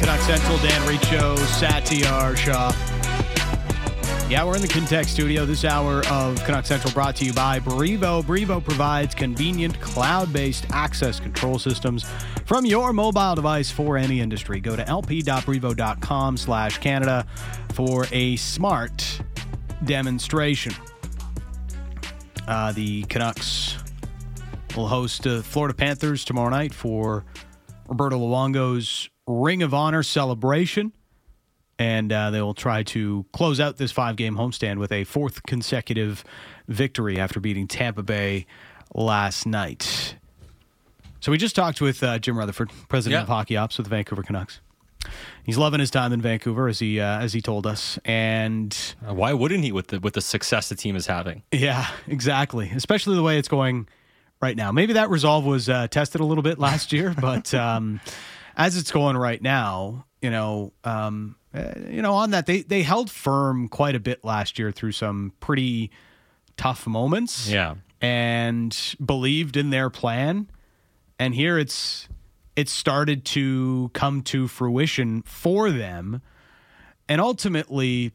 Canuck Central. Dan Riccio, Satiar Shah. Yeah, we're in the Kintech studio. This hour of Canuck Central brought to you by Brivo. Brevo provides convenient cloud-based access control systems from your mobile device for any industry. Go to lp.brivo.com slash Canada for a smart demonstration. Uh, the Canucks will host uh, Florida Panthers tomorrow night for Roberto Luongo's Ring of Honor celebration. And uh, they will try to close out this five game homestand with a fourth consecutive victory after beating Tampa Bay last night. So we just talked with uh, Jim Rutherford, president Yeah. of Hockey Ops with the Vancouver Canucks. He's loving his time in Vancouver, as he uh, as he told us, and Uh, Why wouldn't he with the with the success the team is having? yeah, exactly. Especially the way it's going right now. Maybe that resolve was uh, tested a little bit last year, but um, as it's going right now, you know, um, uh, you know, on that they they held firm quite a bit last year through some pretty tough moments. Yeah. and believed in their plan, and here it's it's started to come to fruition for them, and ultimately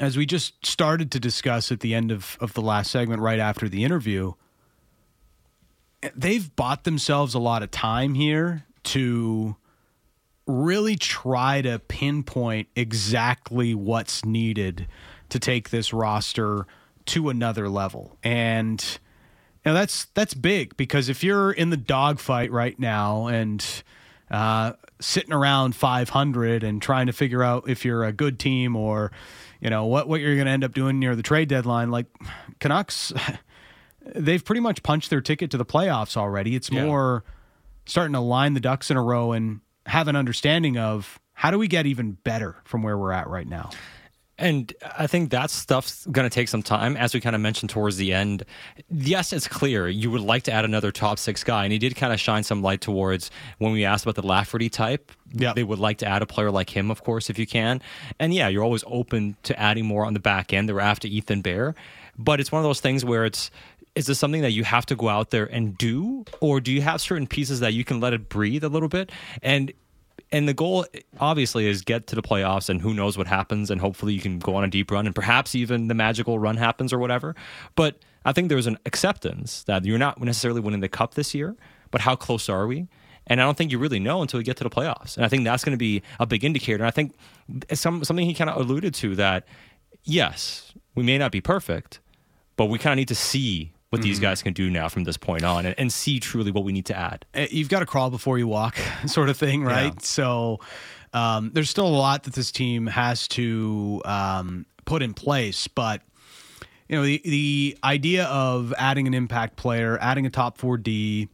as we just started to discuss at the end of, of the last segment, right after the interview, they've bought themselves a lot of time here to really try to pinpoint exactly what's needed to take this roster to another level. And you know, that's that's big because if you're in the dogfight right now and uh, sitting around 500 and trying to figure out if you're a good team or you know what what you're going to end up doing near the trade deadline, like Canucks, they've pretty much punched their ticket to the playoffs already. It's Yeah. more starting to line the ducks in a row and have an understanding of how do we get even better from where we're at right now. And I think that stuff's going to take some time, as we kind of mentioned towards the end. Yes, it's clear you would like to add another top six guy, and he did kind of shine some light towards when we asked about the Lafferty type. Yeah. they would like to add a player like him, of course, if you can. And yeah, you're always open to adding more on the back end. They were after Ethan Bear, but it's one of those things where it's. Is this something that you have to go out there and do, or do you have certain pieces that you can let it breathe a little bit? And and the goal obviously is get to the playoffs and who knows what happens and hopefully you can go on a deep run and perhaps even the magical run happens or whatever. But i think there's an acceptance that you're not necessarily winning the cup this year but how close are we? And i don't think you really know until we get to the playoffs. And i think that's going to be a big indicator. And i think some, something he kind of alluded to that yes we may not be perfect but we kind of need to see what these guys can do now from this point on and, and see truly what we need to add. Uh, you've got to crawl before you walk sort of thing right? Yeah. so um, there's still a lot that this team has to um, put in place but you know the, the idea of adding an impact player adding a top 4d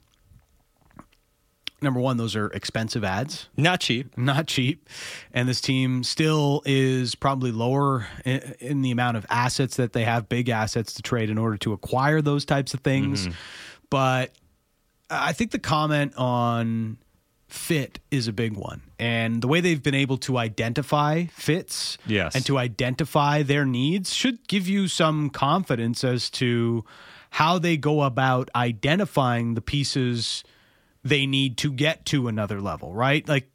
number one those are expensive ads not cheap not cheap. And this team still is probably lower in, in the amount of assets that they have, big assets to trade in order to acquire those types of things. Mm-hmm. But I think the comment on fit is a big one. And the way they've been able to identify fits Yes. and to identify their needs should give you some confidence as to how they go about identifying the pieces they need to get to another level, right? Like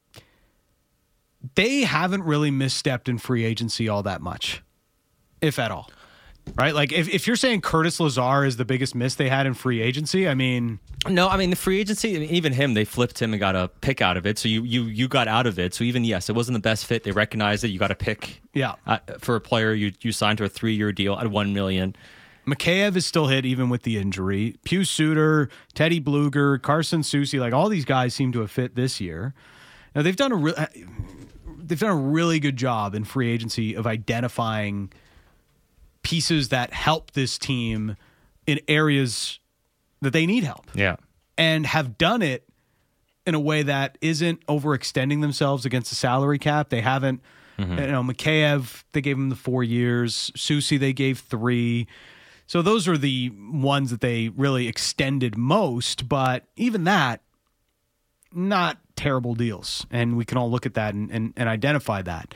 they haven't really misstepped in free agency all that much, if at all. Right? Like if, if you're saying Curtis Lazar is the biggest miss they had in free agency, I mean, No, I mean the free agency. I mean, even him, they flipped him and got a pick out of it. So you you you got out of it. So even yes, it wasn't the best fit. They recognized it. You got a pick. Yeah. uh, for a player you you signed to a three year deal at one million. Mikheyev is still hit even with the injury. Pius Suter, Teddy Blueger, Carson Soucy, like all these guys seem to have fit this year. Now they've done a re- they've done a really good job in free agency of identifying pieces that help this team in areas that they need help Yeah, and have done it in a way that isn't overextending themselves against the salary cap. They haven't, mm-hmm. you know, Mikheyev, they gave him the four years. Susie, they gave three. So those are the ones that they really extended most. But even that, not terrible deals. And we can all look at that and, and, and identify that.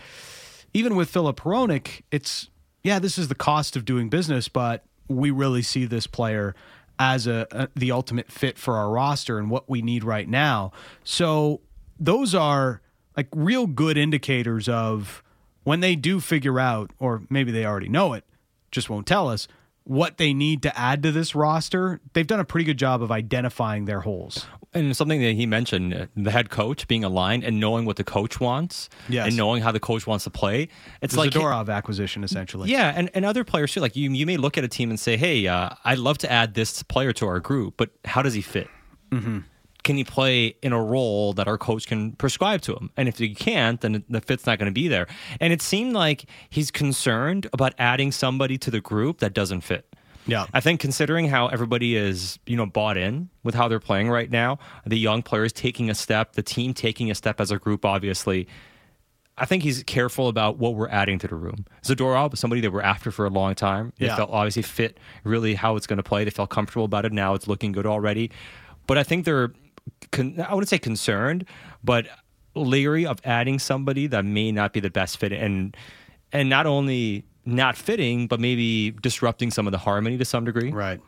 Even with Filip Hronek, it's, yeah, this is the cost of doing business, but we really see this player as a, a the ultimate fit for our roster and what we need right now. So those are like real good indicators of when they do figure out, or maybe they already know it, just won't tell us what they need to add to this roster. They've done a pretty good job of identifying their holes. And something that he mentioned, uh, the head coach being aligned and knowing what the coach wants Yes. and knowing how the coach wants to play. It's The like Zadorov acquisition, essentially. Yeah, and, and other players too. Like you, you may look at a team and say, "Hey, uh, I'd love to add this player to our group, but how does he fit? Mm-hmm. Can he play in a role that our coach can prescribe to him? And if he can't, then the fit's not going to be there. And it seemed like he's concerned about adding somebody to the group that doesn't fit. Yeah. I think considering how everybody is, you know, bought in with how they're playing right now, the young players taking a step, the team taking a step as a group, obviously. I think he's careful about what we're adding to the room. Zadorov, somebody that we're after for a long time. They Yeah. felt obviously fit really how it's going to play. They felt comfortable about it. Now it's looking good already. But I think they're, con- I wouldn't say concerned, but leery of adding somebody that may not be the best fit and and not only not fitting, but maybe disrupting some of the harmony to some degree. Right.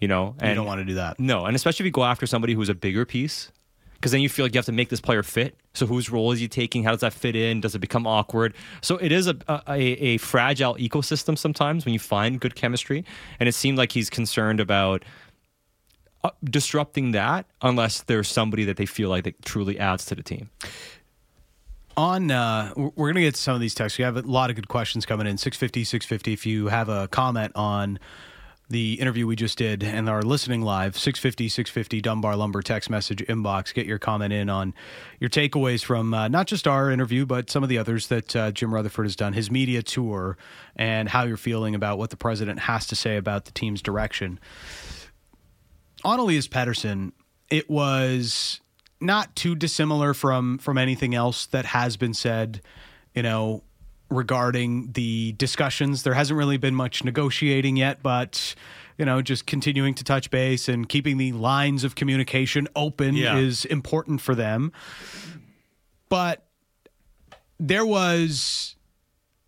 You know, and You don't want to do that. no, and especially if you go after somebody who's a bigger piece, because then you feel like you have to make this player fit. So whose role is he taking? How does that fit in? Does it become awkward? So it is a a, a fragile ecosystem sometimes when you find good chemistry, and it seemed like he's concerned about. Uh, disrupting that unless there's somebody that they feel like that truly adds to the team. on uh we're we're gonna get to some of these texts. We have a lot of good questions coming in. 650 650 if you have a comment on the interview we just did and are listening live 650 650 dunbar lumber text message inbox. Get your comment in on your takeaways from uh, not just our interview but some of the others that uh, jim rutherford has done his media tour and how you're feeling about what the president has to say about the team's direction on Elias Pettersson, it was not too dissimilar from from anything else that has been said, you know, regarding the discussions. There hasn't really been much negotiating yet, but you know, just continuing to touch base and keeping the lines of communication open Yeah. is important for them. But there was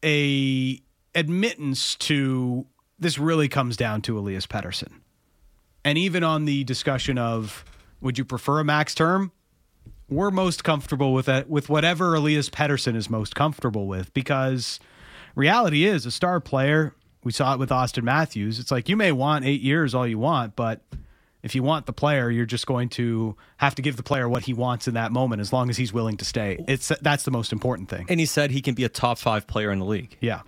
a admittance to this really comes down to Elias Pettersson. And even on the discussion of would you prefer a max term? We're most comfortable with that with whatever Elias Pettersson is most comfortable with because reality is a star player, we saw it with Auston Matthews. It's like you may want 8 years all you want, but if you want the player, you're just going to have to give the player what he wants in that moment as long as he's willing to stay. It's that's the most important thing. And he said he can be a top five player in the league. Yeah.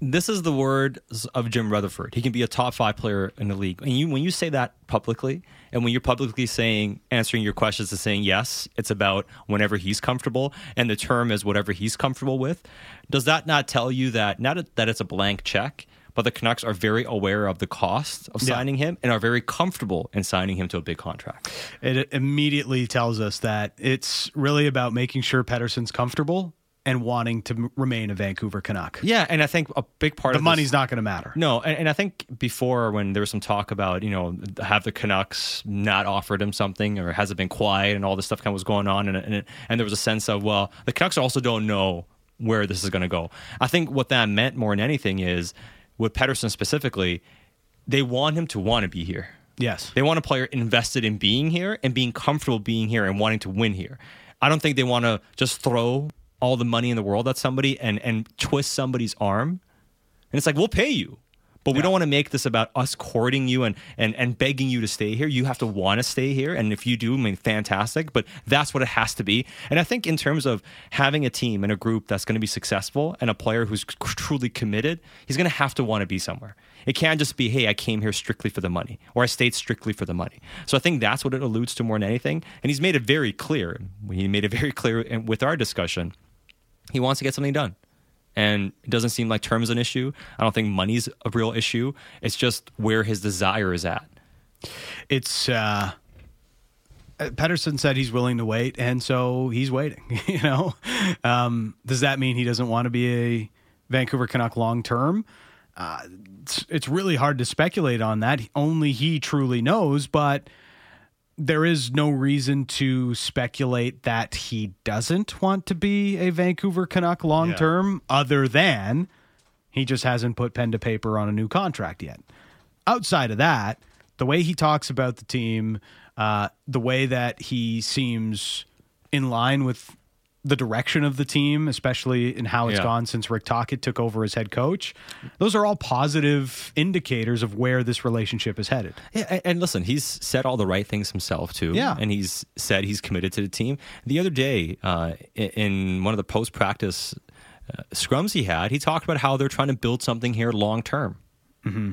This is the words of Jim Rutherford. He can be a top five player in the league. And you, when you say that publicly, and when you're publicly saying, answering your questions and saying yes, it's about whenever he's comfortable, and the term is whatever he's comfortable with. Does that not tell you that not that it's a blank check, but the Canucks are very aware of the cost of Yeah. signing him and are very comfortable in signing him to a big contract? It immediately tells us that it's really about making sure Pettersson's comfortable and wanting to m- remain a Vancouver Canuck. Yeah, and I think a big part The of the money's not going to matter. No, and, and I think before when there was some talk about you know have the Canucks not offered him something or has it been quiet and all this stuff kind of was going on and and, it, and there was a sense of well the Canucks also don't know where this is going to go. I think what that meant more than anything is with Pettersson specifically, they want him to want to be here. Yes. They want a player invested in being here and being comfortable being here and wanting to win here. I don't think they want to just throw all the money in the world at somebody and and twist somebody's arm. And it's like, we'll pay you. But we don't want to make this about us courting you and, and, and begging you to stay here. You have to want to stay here. And if you do, I mean, fantastic. But that's what it has to be. And I think in terms of having a team and a group that's going to be successful and a player who's truly committed, he's going to have to want to be somewhere. It can't just be, hey, I came here strictly for the money or I stayed strictly for the money. So I think that's what it alludes to more than anything. And he's made it very clear. He made it very clear with our discussion. He wants to get something done and it doesn't seem like terms an issue. I don't think money's a real issue. It's just where his desire is at. It's uh Pettersson said he's willing to wait, and so he's waiting. You know, um, does that mean he doesn't want to be a Vancouver Canuck long term? Uh, it's, it's really hard to speculate on that. Only he truly knows, but there is no reason to speculate that he doesn't want to be a Vancouver Canuck long term, other than he just hasn't put pen to paper on a new contract yet. Outside of that, the way he talks about the team, uh, the way that he seems in line with the direction of the team, especially in how it's Yeah. gone since Rick Tocchet took over as head coach. Those are all positive indicators of where this relationship is headed. Yeah, and, listen, he's said all the right things himself too. Yeah. and he's said he's committed to the team. The other day, uh, in, in one of the post practice uh, scrums he had, he talked about how they're trying to build something here long term. Mm-hmm.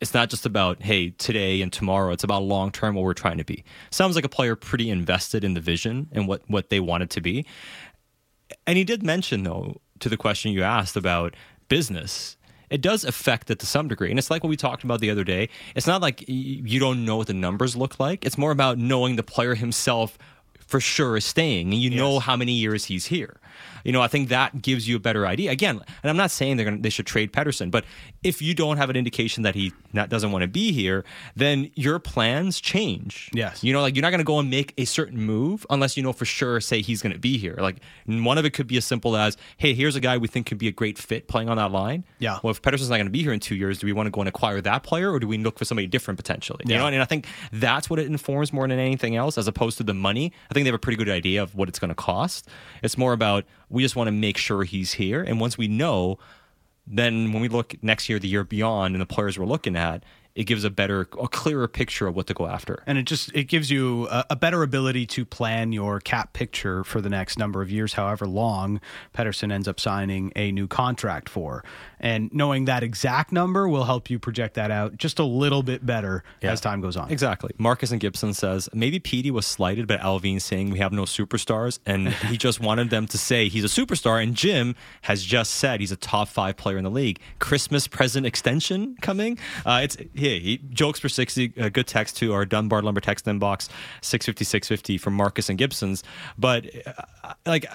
It's not just about hey today and tomorrow. It's about long term what we're trying to be. Sounds like a player pretty invested in the vision and what what they want it to be. And he did mention though to the question you asked about business it does affect it to some degree. And it's like what we talked about the other day. It's not like you don't know what the numbers look like. It's more about knowing the player himself for sure is staying and you know how many years he's here. You know, I think that gives you a better idea. Again, and I'm not saying they're gonna they should trade Pettersson, but if you don't have an indication that he not, doesn't want to be here, then your plans change. Yes. You know, like you're not going to go and make a certain move unless you know for sure, say he's going to be here. Like one of it could be as simple as, hey, here's a guy we think could be a great fit playing on that line. Yeah. Well, if Pettersson's not going to be here in two years, do we want to go and acquire that player or do we look for somebody different potentially? You Yeah. know, and I think that's what it informs more than anything else as opposed to the money. I think they have a pretty good idea of what it's going to cost. It's more about we just want to make sure he's here. And once we know, then when we look next year, the year beyond, and the players we're looking at, it gives a better, a clearer picture of what to go after. And it just it gives you a, a better ability to plan your cap picture for the next number of years, however long Pettersson ends up signing a new contract for. And knowing that exact number will help you project that out just a little bit better Yeah. as time goes on. Exactly. Marcus and Gibson says maybe Petey was slighted by Allvin saying we have no superstars, and he just wanted them to say he's a superstar. And Jim has just said he's a top five player in the league. Christmas present extension coming. Uh, it's yeah. He, jokes for sixty. A good text to our Dunbar Lumber text inbox six fifty six fifty from Marcus and Gibson's. But uh, like,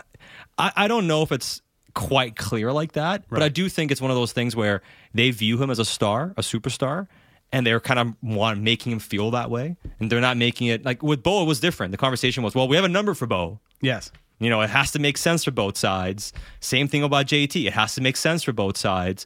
I, I don't know if it's quite clear like that, but I do think it's one of those things where they view him as a star, a superstar, and they're kind of want making him feel that way, and they're not making it like with Bo. It was different. The conversation was, well, we have a number for Bo. Yes. You know, it has to make sense for both sides. Same thing about JT. It has to make sense for both sides.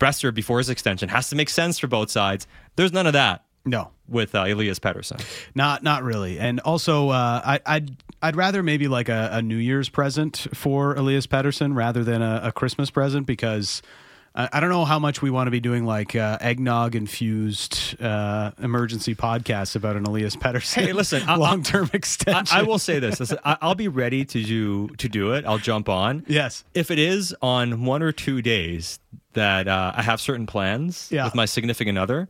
Boeser before his extension has to make sense for both sides. There's none of that No. with uh, Elias Pettersson. Not not really. And also uh, I I'd I'd rather maybe like a, a New Year's present for Elias Pettersson rather than a, a Christmas present because I, I don't know how much we want to be doing like uh, eggnog infused uh, emergency podcasts about an Elias Pettersson Hey, listen, I- long term extension. I will say this: Listen, I, I'll be ready to do to do it. I'll jump on. Yes. If it is on one or two days that uh, I have certain plans Yeah. with my significant other,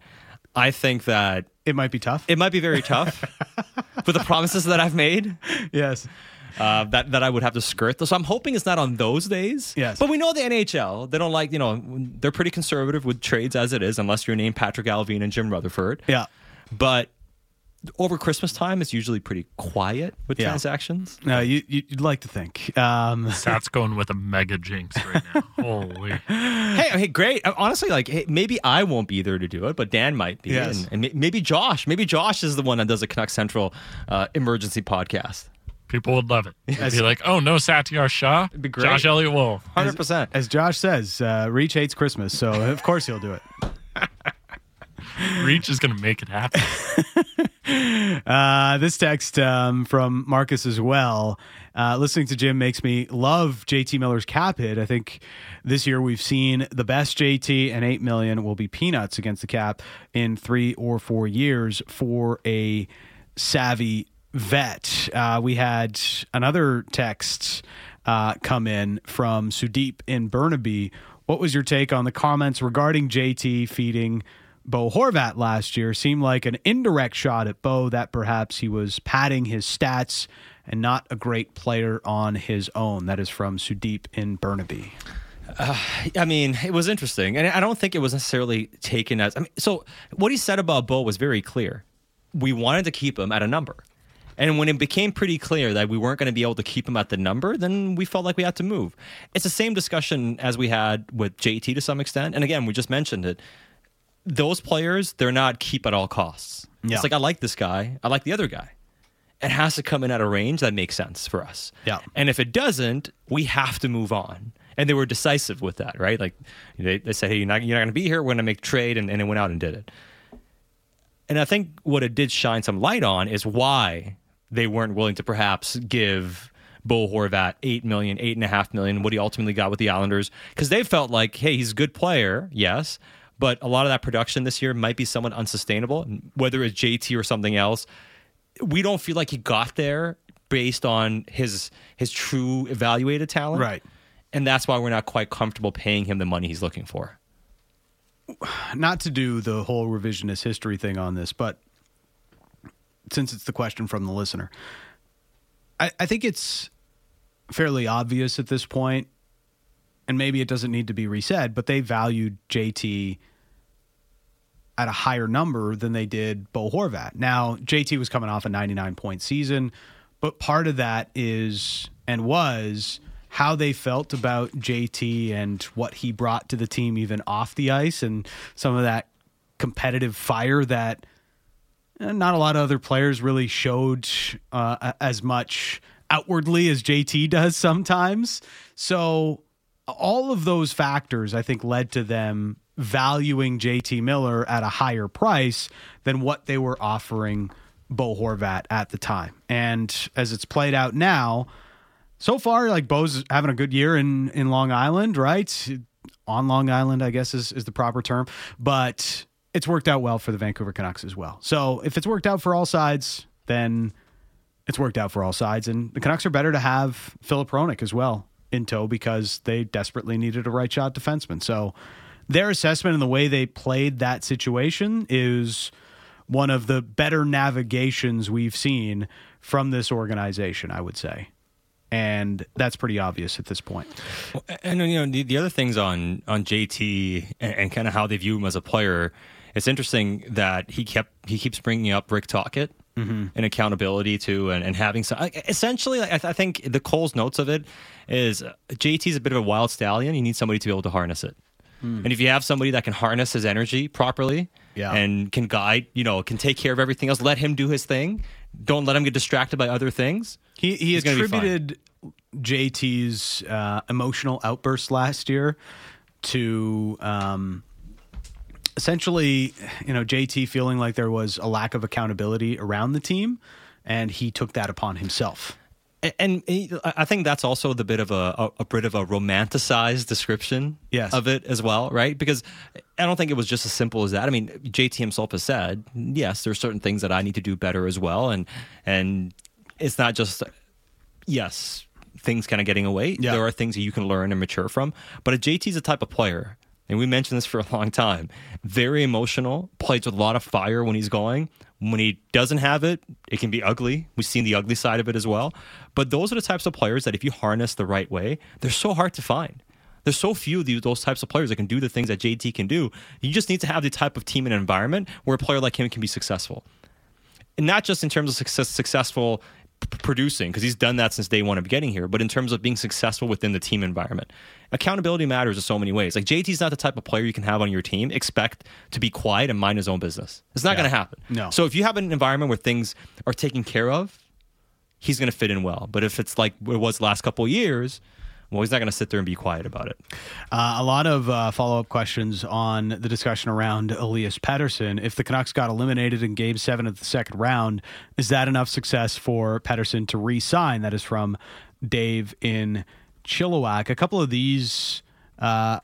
I think that It might be tough. it might be very tough with the promises that I've made. yes. uh, that that I would have to skirt. So I'm hoping it's not on those days. Yes. But we know the NHL. They don't like you know they're pretty conservative with trades as it is, unless you're named Patrik Allvin and Jim Rutherford. Yeah. But over Christmas time, it's usually pretty quiet with Yeah. transactions. No, you, you- you'd like to think. Um, Sat's going with a mega jinx right now. Holy. Hey, hey, great. Uh, Honestly, like hey, maybe I won't be there to do it, but Dan might be, Yes. and, and maybe Josh. Maybe Josh is the one that does a Canuck Central uh, emergency podcast. People would love it. They'd be like, oh, no Satiar Shah. It'd be great. Josh Elliott Wolf. Hundred percent. as Josh says, uh, Reach hates Christmas, so of course he'll do it. Reach is going to make it happen. Uh, this text um, from Marcus as well. Uh, listening to Jim makes me love JT Miller's cap hit. I think this year we've seen the best JT, and eight million will be peanuts against the cap in three or four years for a savvy vet. Uh, we had another text uh, come in from Sudeep in Burnaby. What was your take on the comments regarding JT feeding Bo Horvat last year? Seemed like an indirect shot at Bo that perhaps he was padding his stats and not a great player on his own. That is from Sudeep in Burnaby. Uh, I mean, it was interesting, and I don't think it was necessarily taken as. I mean, so what he said about Bo was very clear. We wanted to keep him at a number, and when it became pretty clear that we weren't going to be able to keep him at the number, then we felt like we had to move. It's the same discussion as we had with JT to some extent, and again, we just mentioned it. Those players, they're not keep at all costs. Yeah. It's like I like this guy, I like the other guy. It has to come in at a range that makes sense for us. Yeah. And if it doesn't, we have to move on. And they were decisive with that, right? Like they, they said, hey, you're not, you're not going to be here. We're going to make trade. And, and it went out and did it. And I think what it did shine some light on is why they weren't willing to perhaps give Bo Horvat, eight million, eight and a half million, what he ultimately got with the Islanders, because they felt like, hey, he's a good player, yes, but a lot of that production this year might be somewhat unsustainable, whether it's JT or something else. We don't feel like he got there based on his his true evaluated talent, Right. And that's why we're not quite comfortable paying him the money he's looking for. not to do the whole revisionist history thing on this, but since it's the question from the listener, I, I think it's fairly obvious at this point, and maybe it doesn't need to be resaid, but they valued JT at a higher number than they did Bo Horvat. Now, JT was coming off a 99 point season, but part of that is and was how they felt about JT and what he brought to the team, even off the ice, and some of that competitive fire that eh, not a lot of other players really showed uh, as much outwardly as JT does sometimes. So, all of those factors, I think, led to them valuing JT Miller at a higher price than what they were offering Bo Horvat at the time. And as it's played out now, so far, like Bo's having a good year in in Long Island, right? On Long Island, I guess is is the proper term, but it's worked out well for the Vancouver Canucks as well. So if it's worked out for all sides, then it's worked out for all sides, and the Canucks are better to have Filip Hronek as well in tow because they desperately needed a right shot defenseman. So their assessment and the way they played that situation is one of the better navigations we've seen from this organization, I would say and that's pretty obvious at this point. And you know the, the other things on on JT and, and kind of how they view him as a player, it's interesting that he kept he keeps bringing up Rick Tocchet mm-hmm. and accountability to and, and having some. Essentially, I, I think the Cole's notes of it is uh, JT's a bit of a wild stallion. You need somebody to be able to harness it. And if you have somebody that can harness his energy properly Yeah. and can guide, you know, can take care of everything else, let him do his thing. Don't let him get distracted by other things. He he He's gonna be fine. attributed JT's uh, emotional outburst last year to um, essentially, you know, JT feeling like there was a lack of accountability around the team, and he took that upon himself. And, and I think that's also the bit of a, a, a bit of a romanticized description Yes. of it as well, right? Because I don't think it was just as simple as that. I mean, JT himself has said, yes, there's certain things that I need to do better as well, and and it's not just yes, things kind of getting away. Yeah. There are things that you can learn and mature from. But if JT's a type of player, and we mentioned this for a long time, very emotional, plays with a lot of fire when he's going. When he doesn't have it, it can be ugly. We've seen the ugly side of it as well. But those are the types of players that if you harness the right way, they're so hard to find. There's so few of those types of players that can do the things that JT can do. You just need to have the type of team and environment where a player like him can be successful and not just in terms of success, successful producing because he's done that since day one of getting here but in terms of being successful within the team environment accountability matters in so many ways like jt's not the type of player you can have on your team expect to be quiet and mind his own business it's not Yeah. going to happen No. so if you have an environment where things are taken care of he's going to fit in well but if it's like it was last couple of years well he's not going to sit there and be quiet about it Uh, a lot of uh, follow up questions on the discussion around Elias Pettersson. If the Canucks got eliminated in Game Seven of the second round, is that enough success for Pettersson to re-sign? That is from Dave in Chilliwack. A couple of these uh,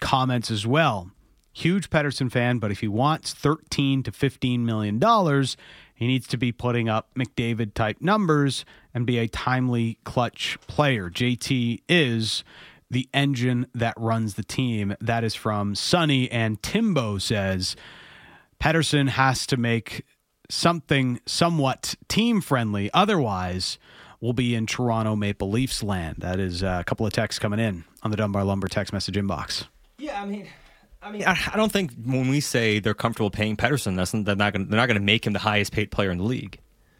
comments as well. Huge Pettersson fan, but if he wants thirteen to fifteen million dollars, he needs to be putting up McDavid type numbers and be a timely clutch player. JT is the engine that runs the team. That is from Sonny and Timbo says Pettersson has to make something somewhat team friendly. Otherwise, we'll be in Toronto Maple Leafs land. That is uh, a couple of texts coming in on the Dunbar Lumber text message inbox. Yeah, I mean, I mean, I, I don't think when we say they're comfortable paying Pettersson, that's they're not going they're not going to make him the highest paid player in the league.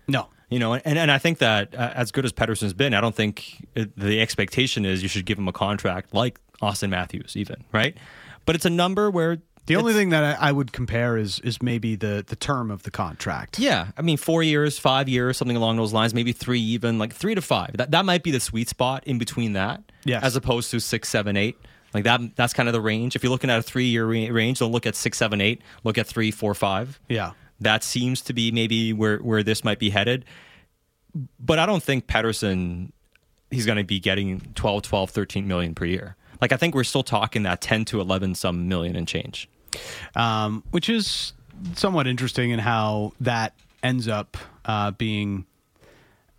No. You know, and and I think that uh, as good as Pettersson's been, I don't think it, the expectation is you should give him a contract like Auston Matthews, even right. But it's a number where The only thing that I, I would compare is is maybe the the term of the contract. Yeah, I mean, four years, five years, something along those lines. Maybe three, even like three to five. That that might be the sweet spot in between that. Yes. as opposed to six, seven, eight. Like that. That's kind of the range. If you're looking at a three year range, don't look at six, seven, eight. Look at three, four, five. Yeah. That seems to be maybe where where this might be headed. But I don't think Pettersson he's going to be getting 12, 12, 13 million per year. Like I think we're still talking that 10 to 11 some million and change. um, which is somewhat interesting in how that ends up uh, being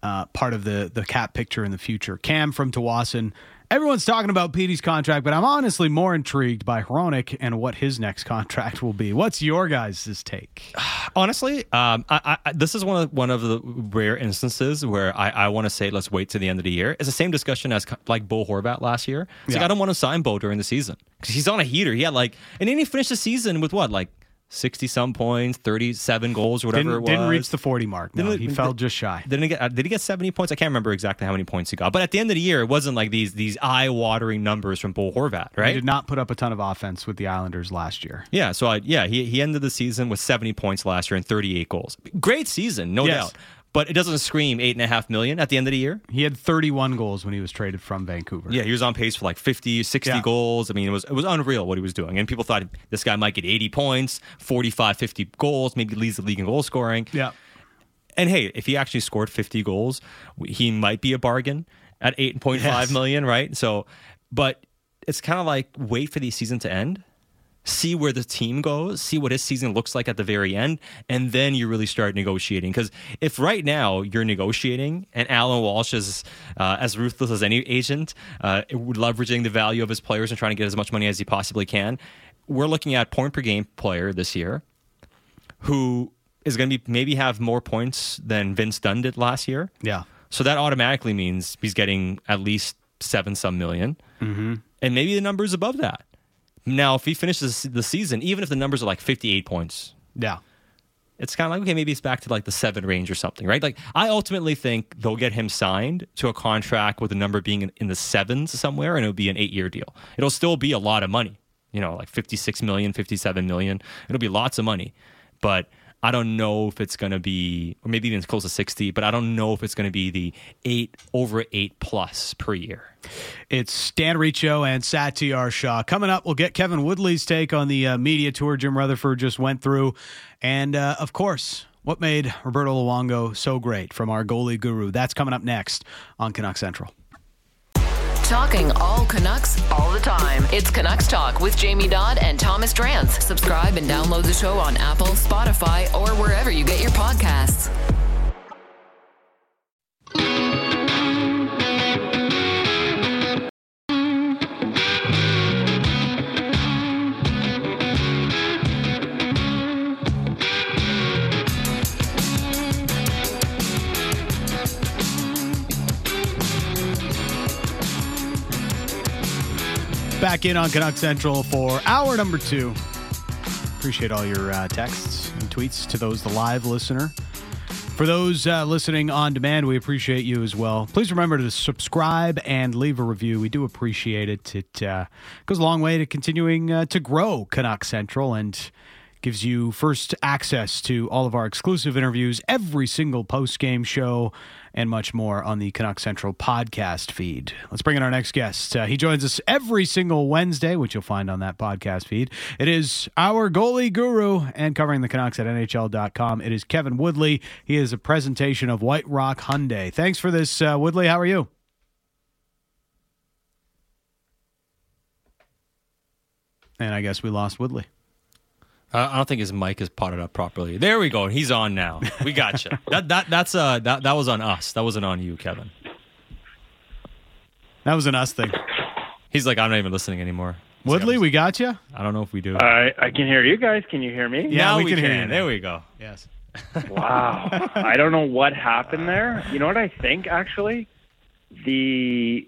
uh, part of the the cap picture in the future. Cam from Tsawwassen. Everyone's talking about Petey's contract, but I'm honestly more intrigued by Hronek and what his next contract will be. What's your guys' take? Honestly, um, I, I, this is one of one of the rare instances where I, I want to say let's wait to the end of the year. It's the same discussion as like Bo Horvat last year. It's like Yeah. I don't want to sign Bo during the season because he's on a heater. He had like, and then he finished the season with what like sixty some points, thirty seven goals, or whatever Didn't, it was. didn't reach the 40 mark. No, Didn't- he fell just shy. Didn't he get? uh, Did he get seventy points? I can't remember exactly how many points he got. But at the end of the year, it wasn't like these these eye watering numbers from Bo Horvat, right? He did not put up a ton of offense with the Islanders last year. Yeah, so I, yeah, he he ended the season with seventy points last year and thirty eight goals. Great season, no Yes. doubt. But it doesn't scream eight and a half million at the end of the year. He had 31 goals when he was traded from Vancouver. Yeah, he was on pace for like 50, 60 Yeah. goals. I mean, it was it was unreal what he was doing. And people thought this guy might get 80 points, 45, 50 goals, maybe leads the league in goal scoring. Yeah. And hey, if he actually scored 50 goals, he might be a bargain at eight point five Yes. million, right? So, but it's kind of like wait for the season to end, see where the team goes, see what his season looks like at the very end, and then you really start negotiating. Because if right now you're negotiating and Allan Walsh is uh, as ruthless as any agent, uh, leveraging the value of his players and trying to get as much money as he possibly can, we're looking at point per game player this year who is going to be maybe have more points than Vince Dunn did last year. Yeah. So that automatically means he's getting at least seven some 1000000 mm-hmm. and maybe the numbers above that. Now, if he finishes the season, even if the numbers are like fifty-eight points, Yeah. it's kind of like okay, maybe it's back to like the seven range or something, right? Like I ultimately think they'll get him signed to a contract with the number being in, in the sevens somewhere, and it'll be an eight-year deal. It'll still be a lot of money, you know, like 56 million, 57 million. It'll be lots of money, but I don't know if it's going to be, or maybe even close to 60, but I don't know if it's going to be the eight over eight plus per year. It's Dan Riccio and Satiar Shah. Coming up, we'll get Kevin Woodley's take on the uh, media tour Jim Rutherford just went through. And uh, of course, what made Roberto Luongo so great from our goalie guru. That's coming up next on Canuck Central. Talking all Canucks all the time. It's Canucks Talk with Jamie Dodd and Thomas Drance. Subscribe and download the show on Apple, Spotify, or wherever you get your podcasts. Back in on Canuck Central for hour number two. Appreciate all your uh, texts and tweets to those, the live listener. For those uh, listening on demand, we appreciate you as well. Please remember to subscribe and leave a review. We do appreciate it. It uh, goes a long way to continuing uh, to grow Canuck Central and gives you first access to all of our exclusive interviews, every single post game show, and much more on the Canuck Central podcast feed. Let's bring in our next guest. Uh, he joins us every single Wednesday, which you'll find on that podcast feed. It is our goalie guru and covering the Canucks at NHL.com. It is Kevin Woodley. He is a presentation of White Rock Hyundai. Thanks for this, uh, Woodley. How are you? And I guess we lost Woodley. Uh, I don't think his mic is potted up properly. There we go. He's on now. We got you. that that that's uh that that was on us. That wasn't on you, Kevin. That was an us thing. He's like, I'm not even listening anymore. He's Woodley, I'm- we got you. I don't know if we do. I I can hear you guys. Can you hear me? Yeah, now we we, can can. hear you. There we go. Yes. Wow. I don't know what happened there. You know what I think actually? The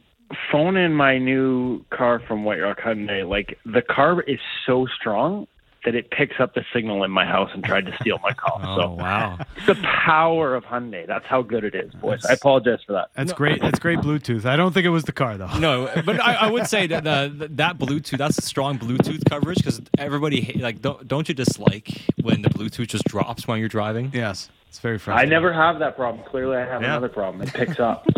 phone in my new car from White Rock Hyundai, like the car is so strong that it picks up the signal in my house and tried to steal my call. Oh so wow. the power of Hyundai. That's how good it is, boys. I apologize for that. That's great. That's great Bluetooth. I don't think it was the car though. No, but I, I would say that the, that Bluetooth that's strong Bluetooth coverage because everybody ha- like don't don't you dislike when the Bluetooth just drops while you're driving? Yes, it's very frustrating. I never have that problem. Clearly, I have Yeah. another problem. It picks up.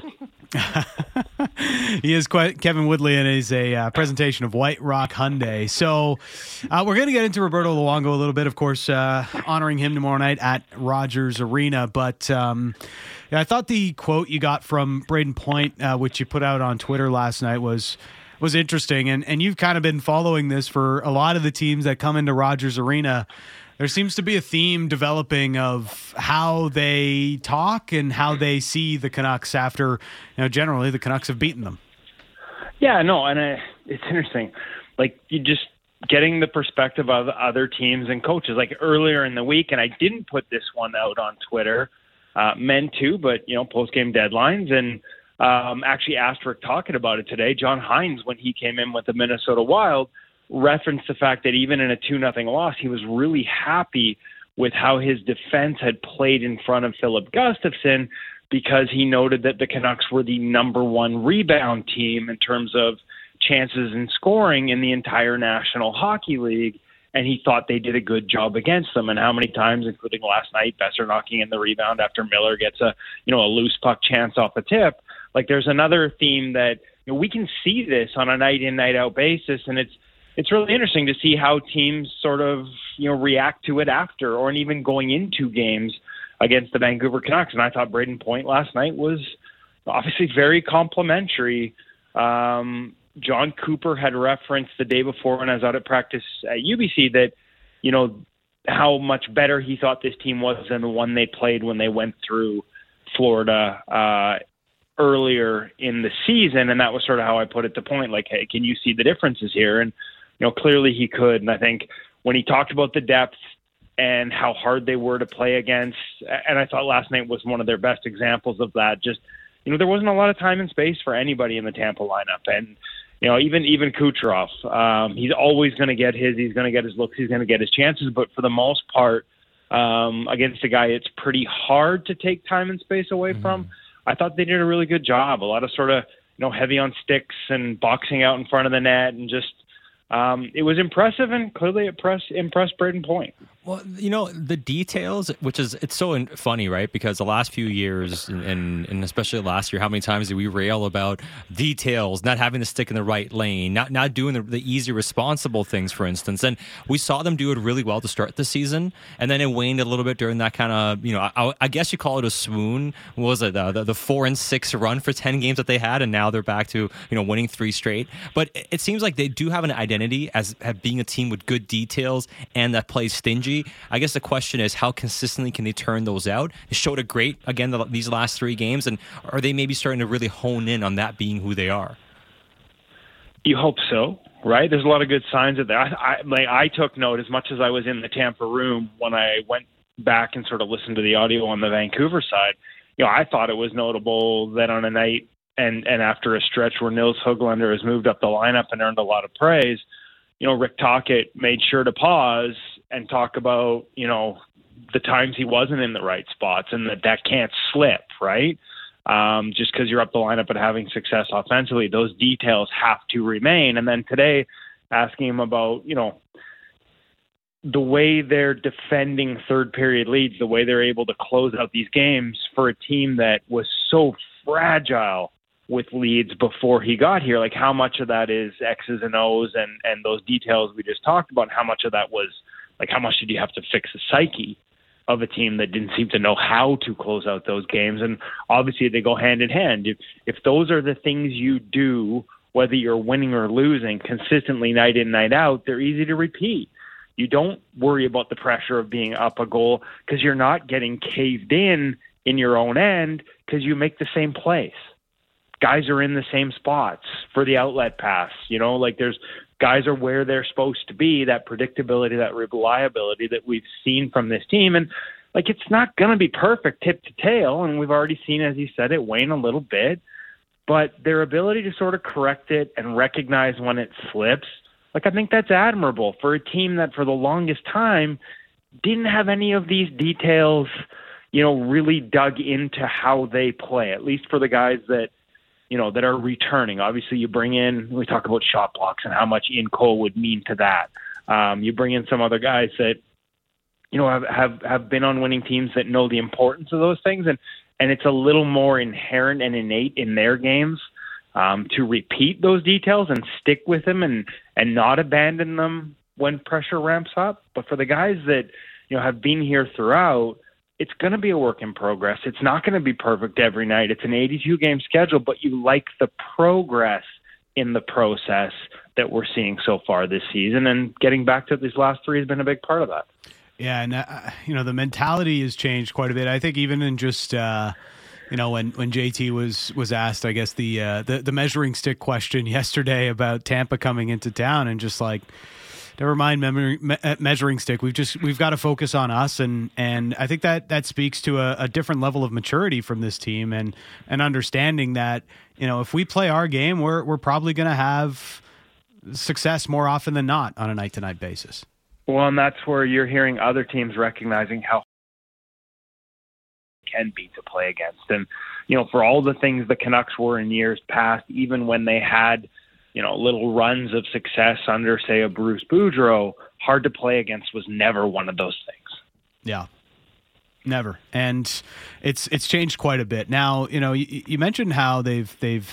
he is quite Kevin Woodley, and is a uh, presentation of White Rock Hyundai. So uh, we're going to get into Roberto Luongo a little bit, of course, uh, honoring him tomorrow night at Rogers Arena. But um, yeah, I thought the quote you got from Brayden Point, uh, which you put out on Twitter last night, was was interesting. And and you've kind of been following this for a lot of the teams that come into Rogers Arena there seems to be a theme developing of how they talk and how they see the Canucks after, you know, generally the Canucks have beaten them. Yeah, no, and uh, it's interesting. Like you just getting the perspective of other teams and coaches. Like earlier in the week, and I didn't put this one out on Twitter, uh, men too, but you know, post game deadlines and. Um, actually Rick Tocchet about it today. John Hynes, when he came in with the Minnesota Wild, referenced the fact that even in a 2 nothing loss, he was really happy with how his defense had played in front of Filip Gustavsson because he noted that the Canucks were the number one rebound team in terms of chances and scoring in the entire National Hockey League. And he thought they did a good job against them. And how many times, including last night, Boeser knocking in the rebound after Miller gets a you know a loose puck chance off a tip. Like there's another theme that you know, we can see this on a night in night out basis, and it's it's really interesting to see how teams sort of you know react to it after, or even going into games against the Vancouver Canucks. And I thought Brayden Point last night was obviously very complimentary. Um, Jon Cooper had referenced the day before when I was out at practice at UBC that you know how much better he thought this team was than the one they played when they went through Florida uh, earlier in the season, and that was sort of how I put it to point. Like, hey, can you see the differences here? And you know, clearly he could. And I think when he talked about the depth and how hard they were to play against, and I thought last night was one of their best examples of that. Just you know, there wasn't a lot of time and space for anybody in the Tampa lineup, and you know, even even Kucherov, um, he's always going to get his. He's going to get his looks. He's going to get his chances. But for the most part, um, against a guy it's pretty hard to take time and space away mm-hmm. from, I thought they did a really good job. A lot of sort of you know heavy on sticks and boxing out in front of the net and just um, it was impressive and clearly impressed impressed Brayden Point. Well, you know the details, which is it's so funny, right? Because the last few years, and, and especially last year, how many times did we rail about details, not having to stick in the right lane, not not doing the, the easy, responsible things, for instance? And we saw them do it really well to start the season, and then it waned a little bit during that kind of, you know, I, I, guess you call it a swoon. What was it the, the, the four and six run for ten games that they had, and now they're back to you know winning three straight. But it, it seems like they do have an identity as, as being a team with good details and that plays stingy. I guess the question is how consistently can they turn those out? It showed a great again the, these last three games, and are they maybe starting to really hone in on that being who they are? You hope so, right? There's a lot of good signs of that. I, like, I took note as much as I was in the Tampa room when I went back and sort of listened to the audio on the Vancouver side. You know, I thought it was notable that on a night and and after a stretch where Nils Hoglander has moved up the lineup and earned a lot of praise, you know, Rick Tocchet made sure to pause and talk about, you know, the times he wasn't in the right spots and that that can't slip, right? Um, just because you're up the lineup and having success offensively, those details have to remain. And then today, asking him about, you know, the way they're defending third period leads, the way they're able to close out these games for a team that was so fragile with leads before he got here. Like how much of that is X's and O's and and those details we just talked about. How much of that was like how much did you have to fix the psyche of a team that didn't seem to know how to close out those games? And obviously they go hand in hand. If if those are the things you do, whether you're winning or losing consistently night in night out, they're easy to repeat. You don't worry about the pressure of being up a goal because you're not getting caved in in your own end because you make the same place guys are in the same spots for the outlet pass. You know, like there's guys are where they're supposed to be, that predictability, that reliability that we've seen from this team. And like it's not going to be perfect tip to tail. And we've already seen, as you said, it wane a little bit. But their ability to sort of correct it and recognize when it slips, like I think that's admirable for a team that for the longest time didn't have any of these details, you know, really dug into how they play, at least for the guys that you know, that are returning. Obviously, you bring in, we talk about shot blocks and how much Ian Cole would mean to that. Um, you bring in some other guys that, you know, have, have, have been on winning teams that know the importance of those things. And, and it's a little more inherent and innate in their games. um, to repeat those details and stick with them and and not abandon them when pressure ramps up. But for the guys that you know have been here throughout, it's going to be a work in progress. It's not going to be perfect every night. It's an 82 game schedule, but you like the progress in the process that we're seeing so far this season. And getting back to these last three has been a big part of that. Yeah, and uh, you know the mentality has changed quite a bit. I think even in just uh, you know when when JT was was asked, I guess the uh, the the measuring stick question yesterday about Tampa coming into town, and just like never mind memory, me, uh, measuring stick. We've just we've got to focus on us, and and I think that that speaks to a, a different level of maturity from this team, and and understanding that you know if we play our game, we're we're probably going to have success more often than not on a night to night basis. Well, and that's where you're hearing other teams recognizing how can be to play against. And, you know, for all the things the Canucks were in years past, even when they had, you know, little runs of success under, say, a Bruce Boudreau, hard to play against was never one of those things. Yeah. Never. And it's it's changed quite a bit. Now, you know, you, you mentioned how they've they've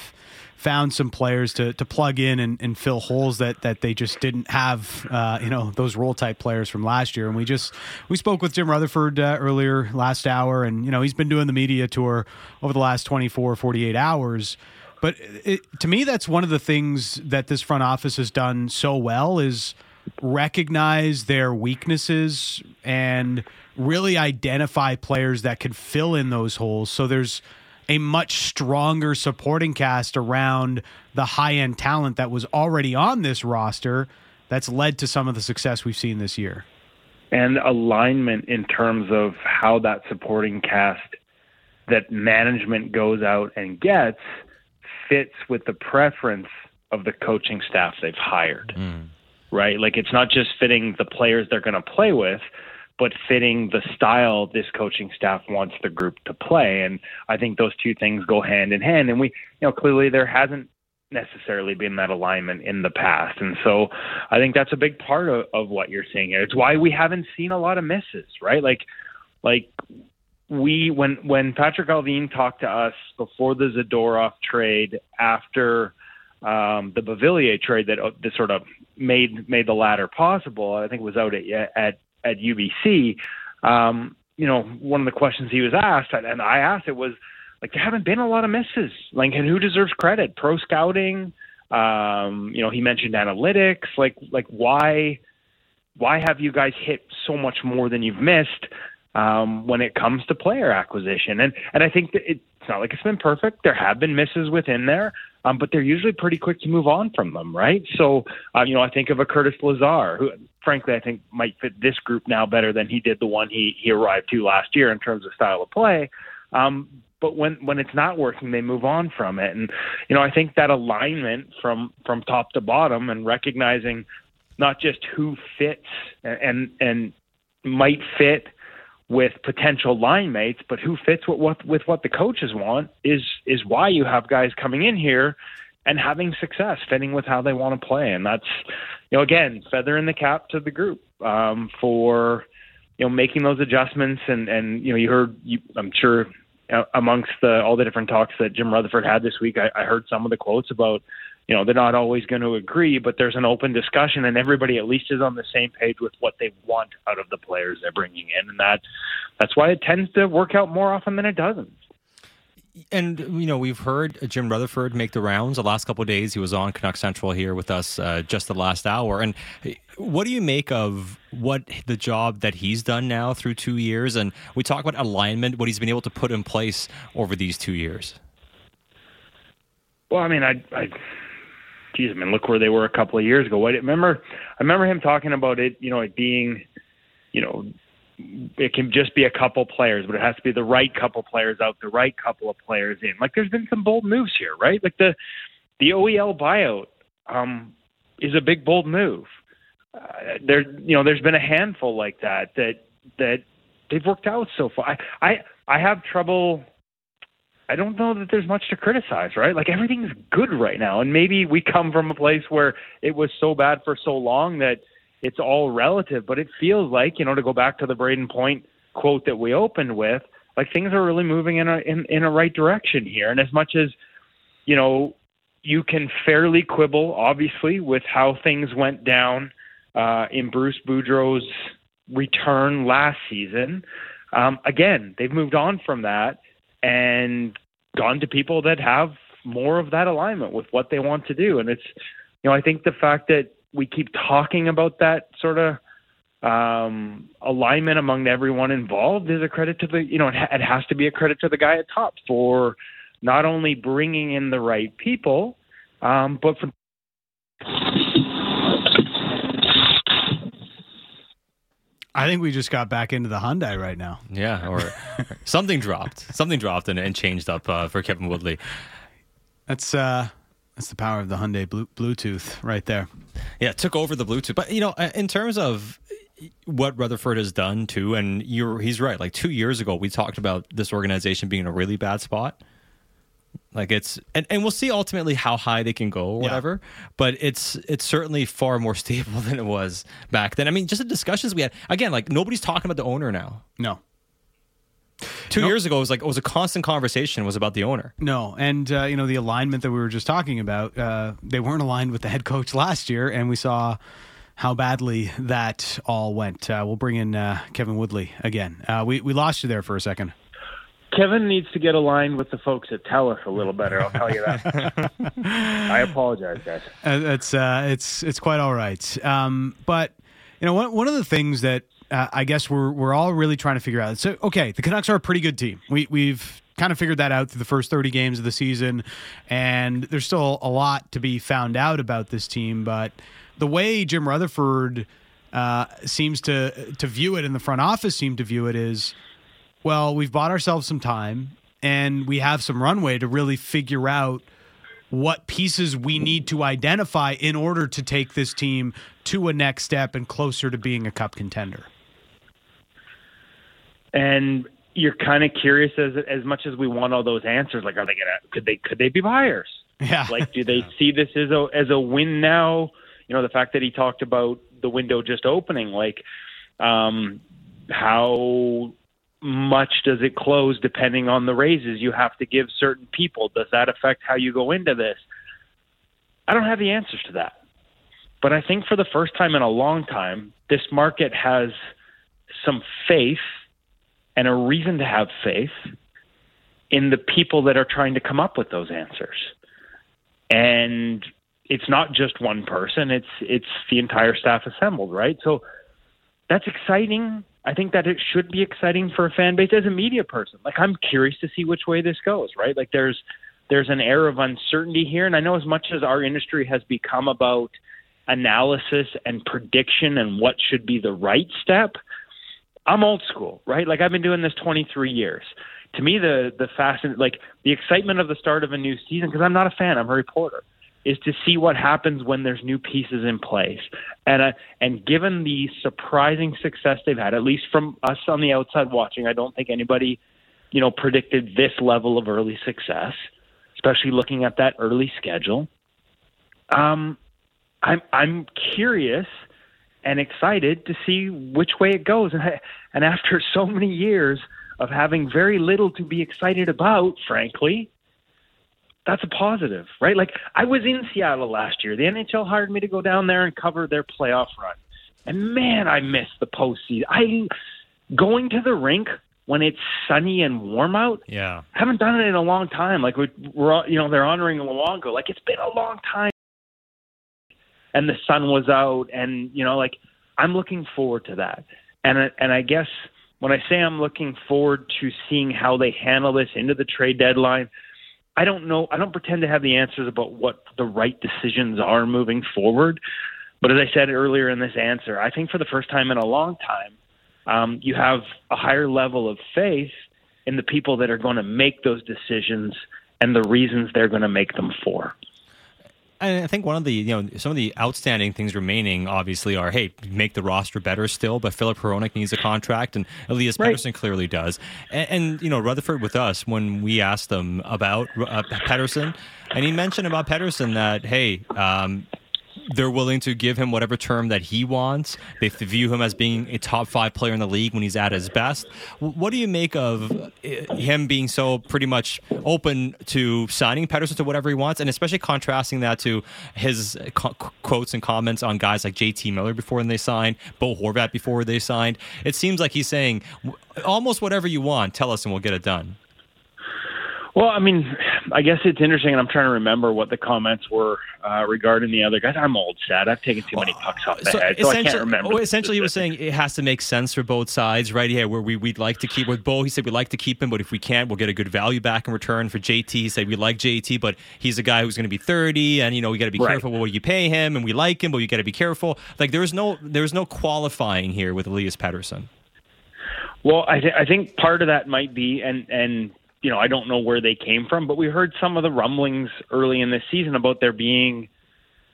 found some players to, to plug in and, and fill holes that, that they just didn't have, uh, you know, those role type players from last year. And we just, we spoke with Jim Rutherford uh, earlier last hour and, you know, he's been doing the media tour over the last 24, 48 hours. But it, to me, that's one of the things that this front office has done so well is recognize their weaknesses and really identify players that can fill in those holes. So there's, a much stronger supporting cast around the high end talent that was already on this roster that's led to some of the success we've seen this year. And alignment in terms of how that supporting cast that management goes out and gets fits with the preference of the coaching staff they've hired. Mm. Right? Like it's not just fitting the players they're going to play with, but fitting the style this coaching staff wants the group to play. And I think those two things go hand in hand. And we, you know, clearly there hasn't necessarily been that alignment in the past. And so I think that's a big part of, of what you're seeing here. It's why we haven't seen a lot of misses, right? Like, like we, when, when Patrik Allvin talked to us before the Zadorov trade, after um, the Beauvillier trade that, uh, that sort of made, made the latter possible, I think it was out at, at at UBC, um, you know, one of the questions he was asked, and I asked it was like, there haven't been a lot of misses. Like, and who deserves credit? Pro scouting. Um, you know, he mentioned analytics. Like, like why, why have you guys hit so much more than you've missed? Um, when it comes to player acquisition. And and I think that it's not like it's been perfect. There have been misses within there, um, but they're usually pretty quick to move on from them, right? So, uh, you know, I think of a Curtis Lazar, who, frankly, I think might fit this group now better than he did the one he he arrived to last year in terms of style of play. Um, but when when it's not working, they move on from it, and you know, I think that alignment from from top to bottom and recognizing not just who fits and, and might fit with potential line mates, but who fits with what with what the coaches want is is why you have guys coming in here and having success, fitting with how they want to play, and that's you know again feather in the cap to the group um, for you know making those adjustments. And and you know you heard you, I'm sure uh, amongst the all the different talks that Jim Rutherford had this week, I, I heard some of the quotes about you know they're not always going to agree, but there's an open discussion, and everybody at least is on the same page with what they want out of the players they're bringing in, and that that's why it tends to work out more often than it doesn't. And you know we've heard Jim Rutherford make the rounds the last couple days. He was on Canuck Central here with us uh, just the last hour. And what do you make of what the job that he's done now through two years? And we talk about alignment, what he's been able to put in place over these two years. Well, I mean, I, I geez, I mean, look where they were a couple of years ago. What remember? I remember him talking about it. You know, it being, you know, it can just be a couple players, but it has to be the right couple players out, the right couple of players in. Like, there's been some bold moves here, right? Like the the OEL buyout um, is a big bold move. Uh, there, you know, there's been a handful like that that that they've worked out so far. I I, I have trouble I don't know that there's much to criticize, right? Like everything's good right now. And maybe we come from a place where it was so bad for so long that it's all relative, but it feels like, you know, to go back to the Brayden Point quote that we opened with, like things are really moving in a in, in a right direction here. And as much as, you know, you can fairly quibble, obviously, with how things went down uh, in Bruce Boudreau's return last season. Um, again, they've moved on from that and gone to people that have more of that alignment with what they want to do. And it's, you know, I think the fact that we keep talking about that sort of um, alignment among everyone involved is a credit to the, you know, it, ha- it has to be a credit to the guy at top for not only bringing in the right people, um, but for I think we just got back into the Hyundai right now. Yeah, or something dropped. Something dropped and, and changed up uh, for Kevin Woodley. That's uh, that's the power of the Hyundai Bluetooth right there. Yeah, it took over the Bluetooth. But you know, in terms of what Rutherford has done too, and you're he's right. Like two years ago, we talked about this organization being in a really bad spot. Like it's and, and we'll see ultimately how high they can go or whatever. Yeah. But it's it's certainly far more stable than it was back then. I mean, just the discussions we had again, like nobody's talking about the owner now. No. Two nope. years ago, it was like it was a constant conversation was about the owner. No, and uh, you know the alignment that we were just talking about, uh, they weren't aligned with the head coach last year, and we saw how badly that all went. Uh, we'll bring in uh, Kevin Woodley again. Uh, we we lost you there for a second. Kevin needs to get aligned with the folks at TELUS a little better. I'll tell you that. I apologize, guys. Uh, it's uh, it's it's quite all right. Um, but you know, one one of the things that uh, I guess we're we're all really trying to figure out. So, okay, the Canucks are a pretty good team. We we've kind of figured that out through the first 30 games of the season, and there's still a lot to be found out about this team. But the way Jim Rutherford uh, seems to to view it, and the front office seem to view it, is well, we've bought ourselves some time and we have some runway to really figure out what pieces we need to identify in order to take this team to a next step and closer to being a cup contender. And you're kind of curious as as much as we want all those answers. Like, are they gonna? Could they? Could they be buyers? Yeah. Like, do they see this as a as a win now? You know, the fact that he talked about the window just opening. Like, um, how much does it close depending on the raises you have to give certain people? Does that affect how you go into this? I don't have the answers to that. But I think for the first time in a long time, this market has some faith and a reason to have faith in the people that are trying to come up with those answers. And it's not just one person, it's it's the entire staff assembled, right? So that's exciting I think that it should be exciting for a fan base as a media person. Like I'm curious to see which way this goes, right? Like there's there's an air of uncertainty here and I know as much as our industry has become about analysis and prediction and what should be the right step, I'm old school, right? Like I've been doing this 23 years. To me the the fascin like the excitement of the start of a new season because I'm not a fan, I'm a reporter is to see what happens when there's new pieces in place. And uh, and given the surprising success they've had, at least from us on the outside watching, I don't think anybody, you know, predicted this level of early success, especially looking at that early schedule. Um, I'm I'm curious and excited to see which way it goes. And I, and after so many years of having very little to be excited about, frankly, that's a positive, right? Like I was in Seattle last year. The NHL hired me to go down there and cover their playoff run, and man, I miss the postseason. I going to the rink when it's sunny and warm out. Yeah, I haven't done it in a long time. Like we're, we're you know they're honoring Luongo. Like it's been a long time, and the sun was out, and you know like I'm looking forward to that. And and I guess when I say I'm looking forward to seeing how they handle this into the trade deadline I don't know. I don't pretend to have the answers about what the right decisions are moving forward. But as I said earlier in this answer, I think for the first time in a long time, um, you have a higher level of faith in the people that are going to make those decisions and the reasons they're going to make them for. I think one of the you know some of the outstanding things remaining obviously are hey make the roster better still, but Filip Hronek needs a contract and Elias right. Pettersson clearly does, and, and, you know Rutherford with us when we asked them about uh, Pettersson, and he mentioned about Pettersson that hey. Um, they're willing to give him whatever term that he wants. They view him as being a top five player in the league when he's at his best. What do you make of uh, him being so pretty much open to signing Pettersson to whatever he wants, and especially contrasting that to his co- quotes and comments on guys like JT Miller before they signed, Bo Horvat before they signed? It seems like he's saying almost whatever you want, tell us and we'll get it done. Well, I mean, I guess it's interesting, and I'm trying to remember what the comments were uh, regarding the other guys. I'm old, Sat. I've taken too many pucks off the so head, so I can't remember. Well, essentially, he was saying it has to make sense for both sides, right? Yeah, where we we'd like to keep with Bo. He said we'd like to keep him, but if we can't, we'll get a good value back in return. For JT, he said we like JT, but he's a guy who's going to be 30, and you know we got to be Right. careful what you pay him, and we like him, but you got to be careful. Like there's no there's no qualifying here with Elias Pettersson. Well, I, th- I think part of that might be, and and you know, I don't know where they came from, but we heard some of the rumblings early in this season about there being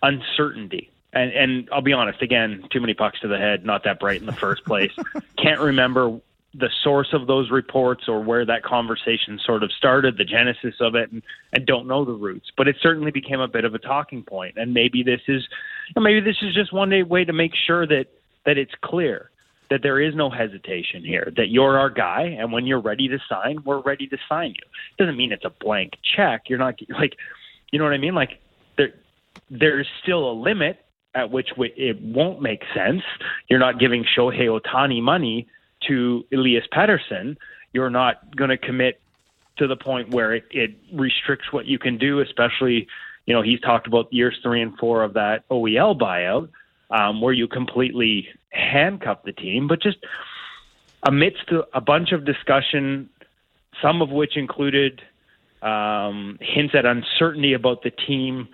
uncertainty. And and I'll be honest, again, too many pucks to the head, not that bright in the first place. Can't remember the source of those reports or where that conversation sort of started, the genesis of it, and, and don't know the roots. But it certainly became a bit of a talking point. And maybe this is, maybe this is just one day way to make sure that that it's clear that there is no hesitation here, that you're our guy, and when you're ready to sign, we're ready to sign you. Doesn't mean it's a blank check. You're not like, you know what I mean? Like there, there's still a limit at which it won't make sense. You're not giving Shohei Ohtani money to Elias Pettersson. You're not going to commit to the point where it, it restricts what you can do, especially, you know, he's talked about years three and four of that OEL buyout, um, where you completely handcuff the team. But just amidst a, bunch of discussion, some of which included um, hints at uncertainty about the team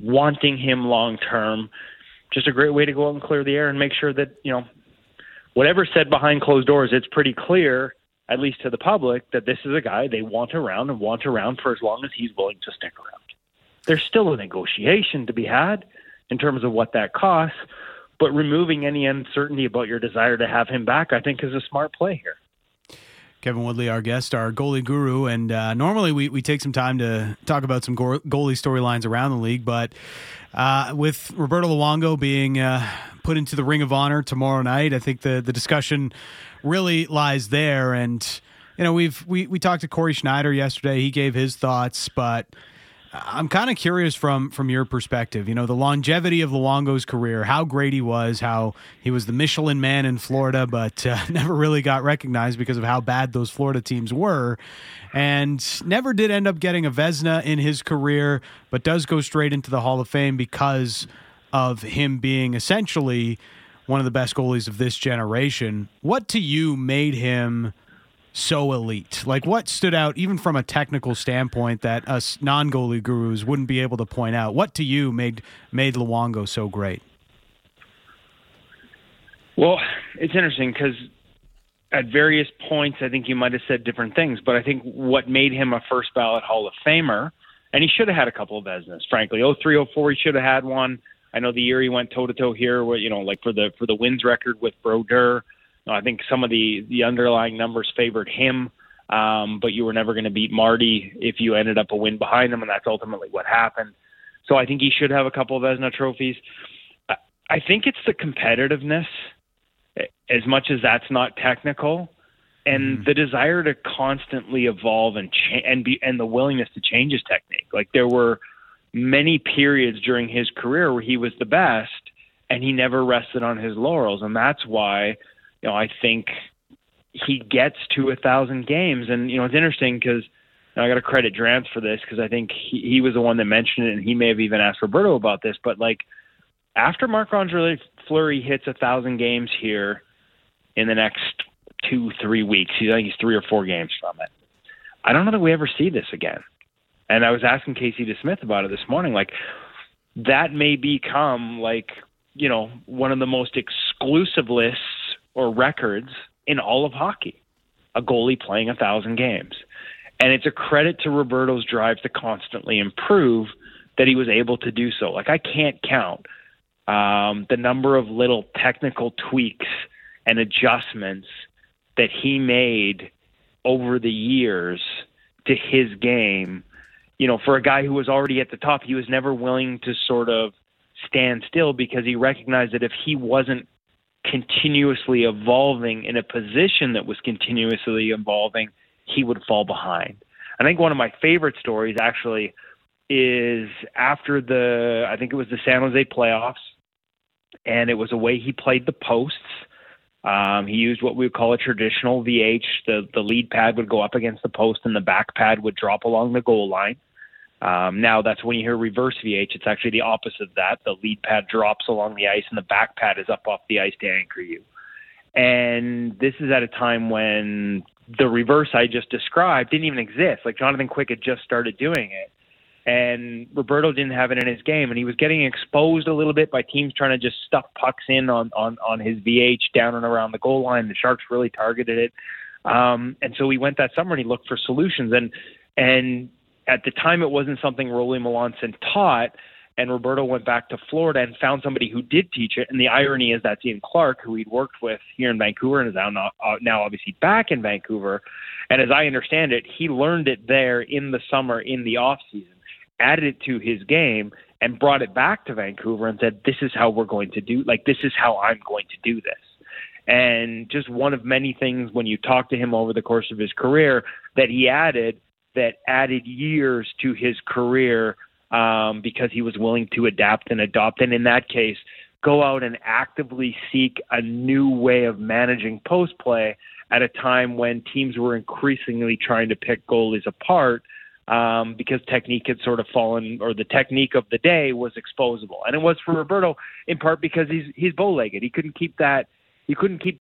wanting him long term, just a great way to go out and clear the air and make sure that, you know, whatever said behind closed doors, it's pretty clear, at least to the public, that this is a guy they want around and want around for as long as he's willing to stick around. There's still a negotiation to be had in terms of what that costs, but removing any uncertainty about your desire to have him back, I think, is a smart play here. Kevin Woodley, our guest, our goalie guru. And uh, normally we, we take some time to talk about some goalie storylines around the league. But uh, with Roberto Luongo being uh, put into the Ring of Honor tomorrow night, I think the, the discussion really lies there. And, you know, we've we, we talked to Cory Schneider yesterday. He gave his thoughts, but I'm kind of curious from from your perspective. You know, the longevity of Luongo's career, how great he was, how he was the Michelin man in Florida, but uh, never really got recognized because of how bad those Florida teams were, and never did end up getting a Vezina in his career, but does go straight into the Hall of Fame because of him being essentially one of the best goalies of this generation. What to you made him? So elite? Like what stood out even from a technical standpoint that us non-goalie gurus wouldn't be able to point out? What to you made made Luongo so great? Well, it's interesting because at various points, I think you might have said different things, but I think what made him a first ballot Hall of Famer, and he should have had a couple of Vezinas, frankly. 03, 04, he should have had one. I know the year he went toe to toe here, you know, like for the for the wins record with Brodeur. I think some of the the underlying numbers favored him, um, but you were never going to beat Marty if you ended up a win behind him, and that's ultimately what happened. So I think he should have a couple of Vezina trophies. I- think it's the competitiveness, as much as that's not technical, and the desire to constantly evolve and cha- and be and the willingness to change his technique. Like there were many periods during his career where he was the best, and he never rested on his laurels, and that's why you know I think he gets to a thousand games. And you know it's interesting because I got to credit Drance for this because I think he, he was the one that mentioned it, and he may have even asked Roberto about this. But like after Marc Andre Fleury hits a thousand games here in the next two three weeks, I think he's three or four games from it. I don't know that we ever see this again. And I was asking Casey DeSmith about it this morning. Like that may become like you know one of the most exclusive lists or records in all of hockey. A goalie playing a thousand games. And it's a credit to Roberto's drive to constantly improve that he was able to do so. Like I can't count um, the number of little technical tweaks and adjustments that he made over the years to his game. You know, for a guy who was already at the top, he was never willing to sort of stand still because he recognized that if he wasn't continuously evolving in a position that was continuously evolving, he would fall behind. I think one of my favorite stories actually is after the I think it was the San Jose playoffs, and it was a way he played the posts. Um, he used what we would call a traditional VH. The the lead pad would go up against the post, and the back pad would drop along the goal line. Um, now that's when you hear reverse VH. It's actually the opposite of that. The lead pad drops along the ice, and the back pad is up off the ice to anchor you. And this is at a time when the reverse I just described didn't even exist. Like Jonathan Quick had just started doing it and Roberto didn't have it in his game, and he was getting exposed a little bit by teams trying to just stuff pucks in on on on his VH down and around the goal line. The Sharks really targeted it, um, and so he went that summer and he looked for solutions. and And at the time, it wasn't something Rolly Melanson taught. And Roberto went back to Florida and found somebody who did teach it. And the irony is that's Ian Clark, who he'd worked with here in Vancouver and is now, uh, now obviously back in Vancouver. And as I understand it, he learned it there in the summer in the off season added it to his game and brought it back to Vancouver and said, "This is how we're going to do. Like this is how I'm going to do this." And just one of many things when you talk to him over the course of his career that he added that added years to his career um, because he was willing to adapt and adopt. And in that case, go out and actively seek a new way of managing post play at a time when teams were increasingly trying to pick goalies apart um, because technique had sort of fallen, or the technique of the day was exposable, and it was for Roberto in part because he's he's bow-legged. He couldn't keep that. He couldn't keep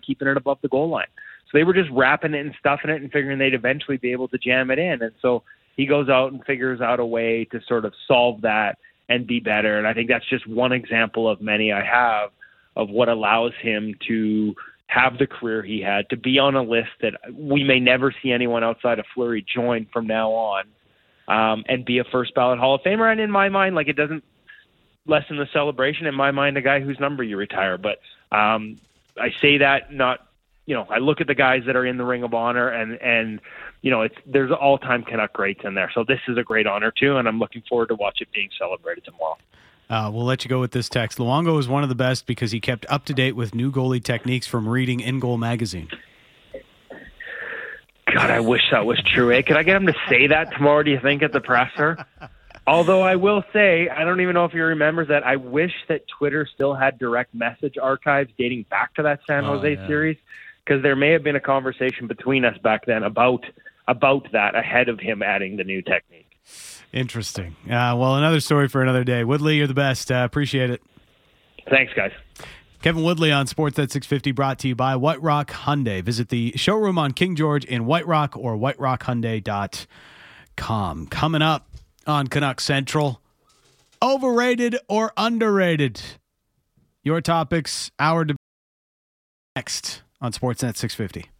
keeping it above the goal line. So they were just wrapping it and stuffing it and figuring they'd eventually be able to jam it in. And so he goes out and figures out a way to sort of solve that and be better. And I think that's just one example of many I have of what allows him to have the career he had, to be on a list that we may never see anyone outside of Fleury join from now on, um, and be a first ballot Hall of Famer. And in my mind, like it doesn't lessen the celebration. In my mind, a guy whose number you retire. But um, I say that not, you know, I look at the guys that are in the Ring of Honor, and and you know, it's there's all time Canuck greats in there. So this is a great honor too, and I'm looking forward to watch it being celebrated tomorrow. Uh, we'll let you go with this text. Luongo is one of the best because he kept up to date with new goalie techniques from reading InGoal magazine. God, I wish that was true. Eh? Could I get him to say that tomorrow? Do you think at the presser? Although I will say, I don't even know if he remembers that. I wish that Twitter still had direct message archives dating back to that San oh, Jose yeah. series, because there may have been a conversation between us back then about about that ahead of him adding the new technique. Interesting. Uh, well, another story for another day. Woodley, you're the best. Uh, appreciate it. Thanks, guys. Kevin Woodley on Sportsnet 650 brought to you by White Rock Hyundai. Visit the showroom on King George in White Rock or whiterockhyundai.com. Coming up on Canuck Central, overrated or underrated? Your topics, our debate next on Sportsnet 650.